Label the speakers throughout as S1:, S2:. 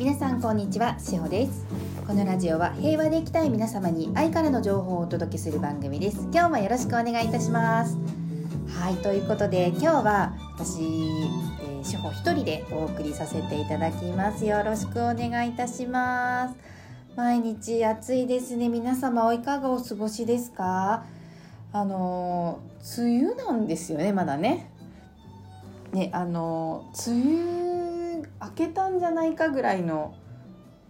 S1: 皆さんこんにちはしほです。このラジオは平和で生きたい皆様に愛からの情報をお届けする番組です。今日もよろしくお願いいたします。はいということで今日は私、えー、しほ一人でお送りさせていただきます。よろしくお願いいたします。毎日暑いですね。皆様おいかがお過ごしですか？あの梅雨なんですよねまだね。ねあの梅雨明けたんじゃないかぐらいの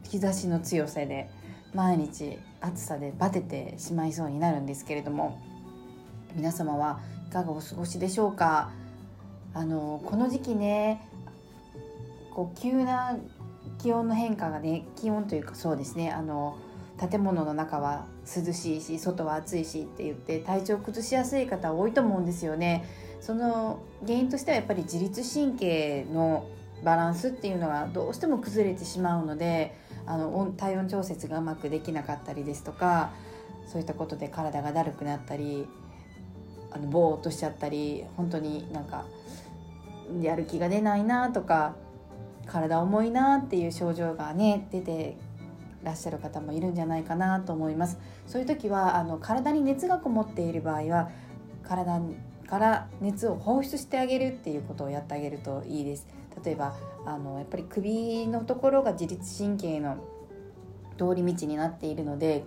S1: 日差しの強さで毎日暑さでバテてしまいそうになるんですけれども皆様はいかがお過ごしでしょうか？あのこの時期ねこう急な気温の変化がね気温というかそうですねあの建物の中は涼しいし外は暑いしって言って体調崩しやすい方多いと思うんですよね。その原因としてはやっぱり自律神経のバランスっていうのがどうしても崩れてしまうのであの体温調節がうまくできなかったりですとかそういったことで体がだるくなったりあのぼーっとしちゃったり本当になんかやる気が出ないなとか体重いなっていう症状がね出てらっしゃる方もいるんじゃないかなと思います。そういう時はあの体に熱がこもっている場合は体から熱を放出してあげるっていうことをやってあげるといいです。例えばあのやっぱり首のところが自律神経の通り道になっているので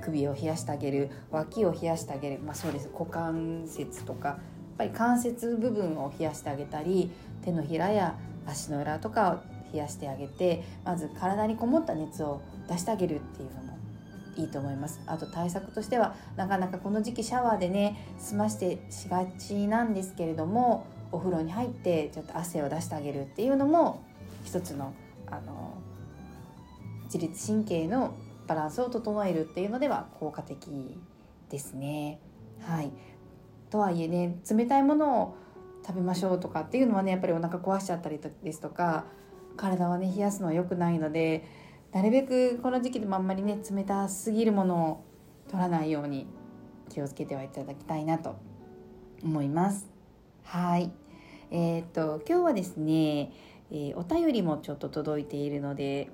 S1: 首を冷やしてあげる脇を冷やしてあげる、まあ、そうです。股関節とかやっぱり関節部分を冷やしてあげたり手のひらや足の裏とかを冷やしてあげてまず体にこもった熱を出してあげるっていうのもいいと思いますあと対策としてはなかなかこの時期シャワーでね済ましてしがちなんですけれどもお風呂に入ってちょっと汗を出してあげるっていうのも一つのあの自律神経のバランスを整えるっていうのでは効果的ですね。はい、とはいえね冷たいものを食べましょうとかっていうのはねやっぱりお腹壊しちゃったりですとか体はね冷やすのは良くないのでなるべくこの時期でもあんまりね冷たすぎるものを取らないように気をつけてはいただきたいなと思います。はいえー、っと今日はですね、えー、お便りもちょっと届いているので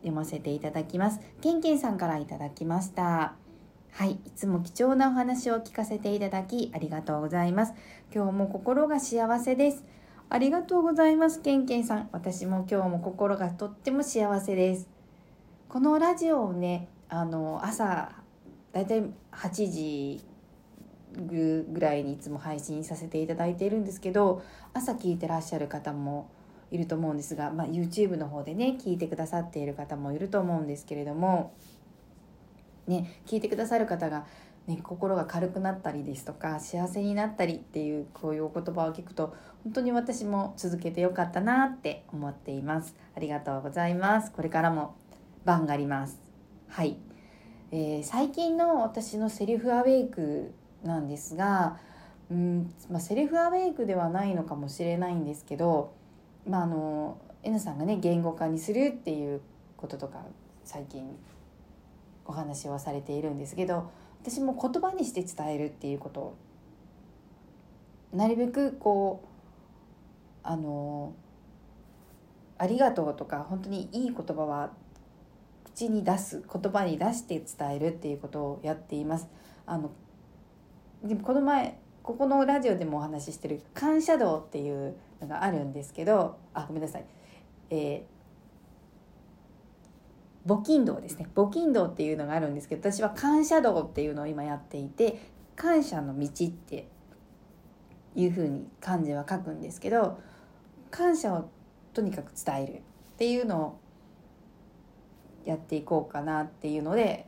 S1: 読ませていただきます。けんけんさんからいただきました。はい、いつも貴重なお話を聞かせていただきありがとうございます。今日も心が幸せです。ありがとうございます、けんけんさん。私も今日も心がとっても幸せです。このラジオをね、あの朝だいたい8時ぐらいにいつも配信させていただいているんですけど朝聞いてらっしゃる方もいると思うんですが、まあ、YouTube の方でね聞いてくださっている方もいると思うんですけれども、ね、聞いてくださる方が、ね、心が軽くなったりですとか幸せになったりっていうこういうお言葉を聞くと本当に私も続けてよかったなって思っています。ありがとうございます。これからも。番があります。はい、えー、最近の私のセリフアウェイクなんですがうん、まあ、セルフアウェイクではないのかもしれないんですけど、まあ、あの N さんがね言語化にするっていうこととか最近お話はされているんですけど私も言葉にして伝えるっていうことなるべくこうあの「ありがとう」とか本当にいい言葉は口に出す言葉に出して伝えるっていうことをやっています。あのでもこの前ここのラジオでもお話ししてる感謝道っていうのがあるんですけどあごめんなさいえー、募金道ですね募金道っていうのがあるんですけど私は感謝道っていうのを今やっていて感謝の道っていうふうに漢字は書くんですけど感謝をとにかく伝えるっていうのをやっていこうかなっていうので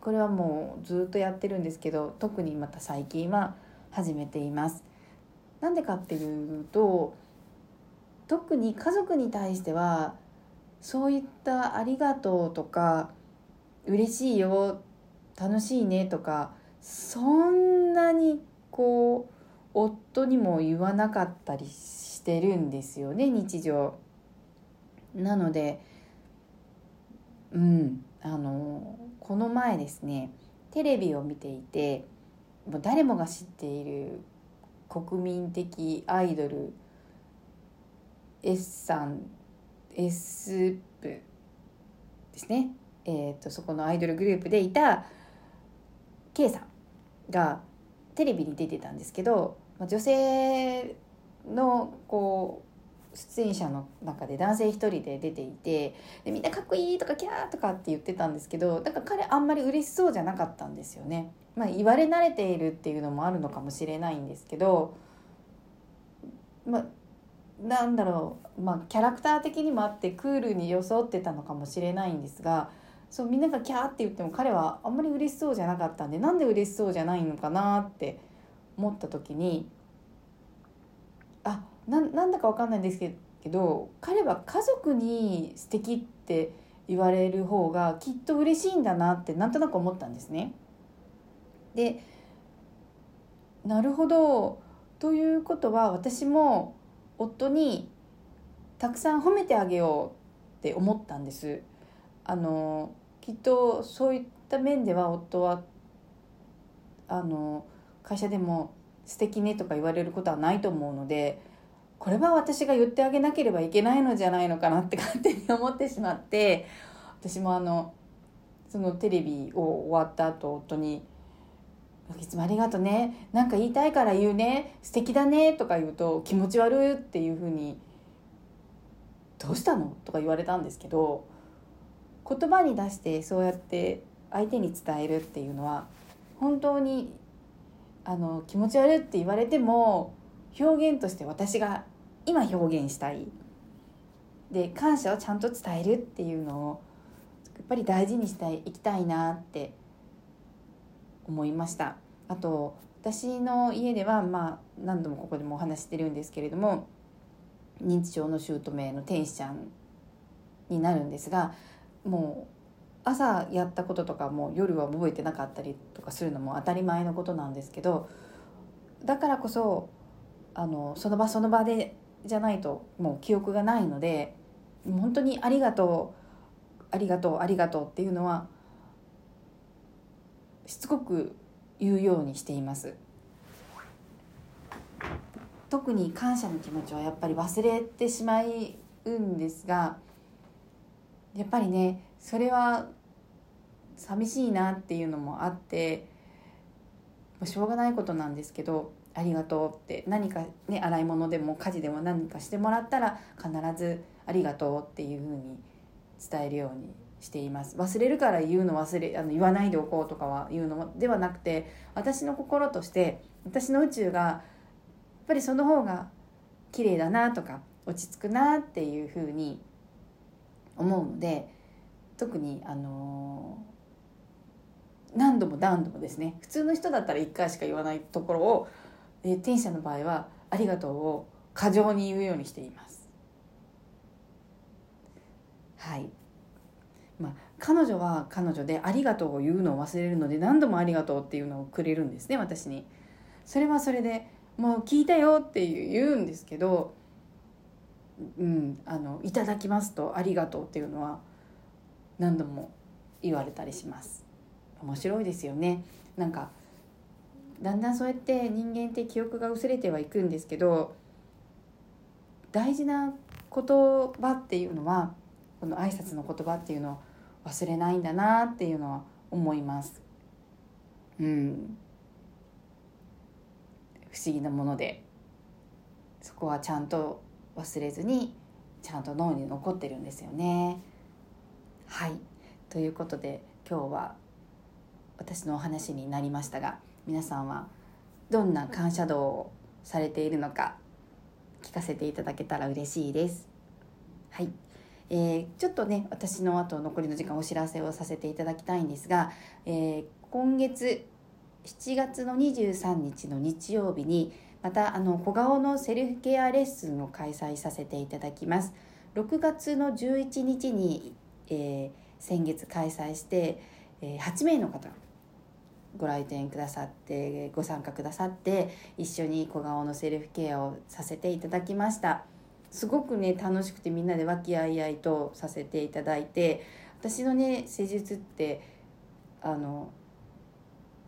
S1: これはもうずっとやってるんですけど特にまた最近は始めています。なんでかっていうと特に家族に対してはそういった「ありがとう」とか「嬉しいよ」「楽しいね」とかそんなにこう夫にも言わなかったりしてるんですよね日常。なのでうん。あのこの前ですねテレビを見ていてもう誰もが知っている国民的アイドル S さん S 部ですね、えーと、そこのアイドルグループでいた K さんがテレビに出てたんですけど女性のこう出演者の中で男性一人で出ていてでみんなかっこいいとかキャーとかって言ってたんですけどだから彼あんまり嬉しそうじゃなかったんですよね。まあ、言われ慣れているっていうのもあるのかもしれないんですけど、まあ、なんだろう、まあ、キャラクター的にもあってクールに装ってたのかもしれないんですがそうみんながキャーって言っても彼はあんまり嬉しそうじゃなかったんでなんで嬉しそうじゃないのかなって思った時にあっななんだか分かんないんですけど彼は家族に素敵って言われる方がきっと嬉しいんだなってなんとなく思ったんですね。でなるほどということは私も夫にたくさん褒めてあげようって思ったんです。あのきっとそういった面では夫はあの会社でも素敵ねとか言われることはないと思うのでこれは私が言ってあげなければいけないのじゃないのかなって勝手に思ってしまって私もあのそのテレビを終わった後夫に「いつもありがとうねなんか言いたいから言うね素敵だね」とか言うと気持ち悪いっていうふうに「どうしたの?」とか言われたんですけど言葉に出してそうやって相手に伝えるっていうのは本当にあの気持ち悪いって言われても表現として私が今表現したい。で感謝をちゃんと伝えるっていうのをやっぱり大事にしていきたいなって思いました。あと私の家ではまあ何度もここでもお話してるんですけれども認知症の姑の天使ちゃんになるんですがもう朝やったこととかも夜は覚えてなかったりとかするのも当たり前のことなんですけどだからこそあのその場その場でじゃないともう記憶がないので本当にありがとうありがとうありがとうっていうのはしつこく言うようにしています。特に感謝の気持ちはやっぱり忘れてしまうんですがやっぱりねそれは寂しいなっていうのもあってしょうがないことなんですけどありがとうって何かね洗い物でも家事でも何かしてもらったら必ずありがとうっていうふうに伝えるようにしています。忘れるから言うの忘れあの言わないでおこうとかは言うのではなくて私の心として私の宇宙がやっぱりその方が綺麗だなとか落ち着くなっていうふうに思うので特にあのー、何度も何度もですね普通の人だったら1回しか言わないところを、えー、天使の場合は「ありがとう」を過剰に言うようにしています。はいまあ、彼女は彼女で「ありがとう」を言うのを忘れるので何度も「ありがとう」っていうのをくれるんですね私に。それはそれでもう聞いたよって言うんですけどうん、あのいただきますとありがとうっていうのは何度も言われたりします面白いですよねなんかだんだんそうやって人間って記憶が薄れてはいくんですけど大事な言葉っていうのはこの挨拶の言葉っていうのを忘れないんだなっていうのは思います。うん。不思議なもので。そこはちゃんと忘れずにちゃんと脳に残ってるんですよね。はい。ということで今日は私のお話になりましたが皆さんはどんな感謝道をされているのか聞かせていただけたら嬉しいです。はい、えー、ちょっとね私の後残りの時間お知らせをさせていただきたいんですが、えー、今月7月の23日の日曜日にまたあの小顔のセルフケアレッスンを開催させていただきます6月の11日に、えー、先月開催して、えー、8名の方ご来店くださってご参加くださって一緒に小顔のセルフケアをさせていただきました。すごくね楽しくてみんなで和気あいあいとさせていただいて私のね施術ってあの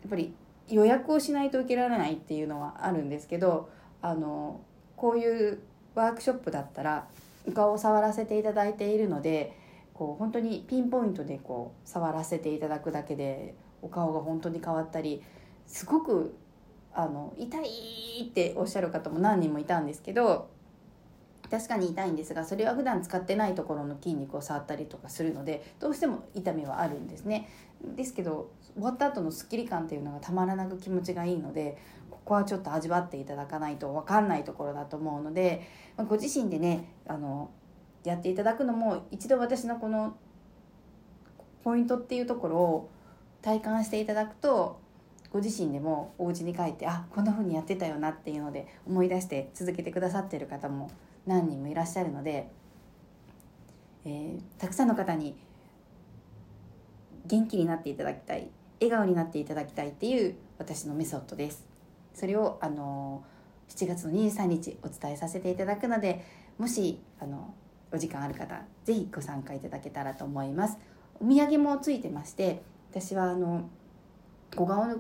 S1: やっぱり予約をしないと受けられないっていうのはあるんですけどあのこういうワークショップだったらお顔を触らせていただいているのでこう本当にピンポイントでこう触らせていただくだけでお顔が本当に変わったりすごくあの痛いっておっしゃる方も何人もいたんですけど確かに痛いんですがそれは普段使ってないところの筋肉を触ったりとかするのでどうしても痛みはあるんですね。ですけど終わった後のスッキリ感っていうのがたまらなく気持ちがいいのでここはちょっと味わっていただかないと分かんないところだと思うのでご自身でねあのやっていただくのも一度私のこのポイントっていうところを体感していただくとご自身でもお家に帰ってあこんな風にやってたよなっていうので思い出して続けてくださってる方も何人もいらっしゃるので、えー、たくさんの方に元気になっていただきたい笑顔になっていただきたいっていう私のメソッドです。それをあの7月の23日お伝えさせていただくのでもしあのお時間ある方是非ご参加いただけたらと思います。お土産もついてまして私はあの小顔の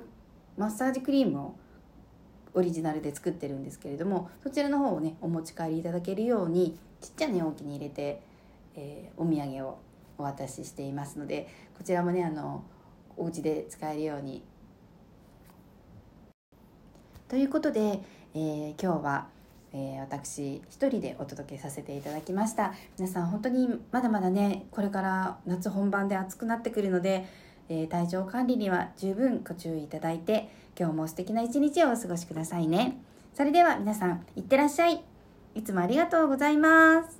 S1: マッサージクリームをオリジナルで作ってるんですけれどもそちらの方をねお持ち帰りいただけるようにちっちゃな容器に入れて、えー、お土産をお渡ししていますのでこちらもねあのお家で使えるように。ということで、えー、今日は、えー、私一人でお届けさせていただきました皆さん本当にまだまだねこれから夏本番で暑くなってくるのでえー、体調管理には十分ご注意いただいて今日も素敵な一日をお過ごしくださいね。それでは皆さんいってらっしゃい。いつもありがとうございます。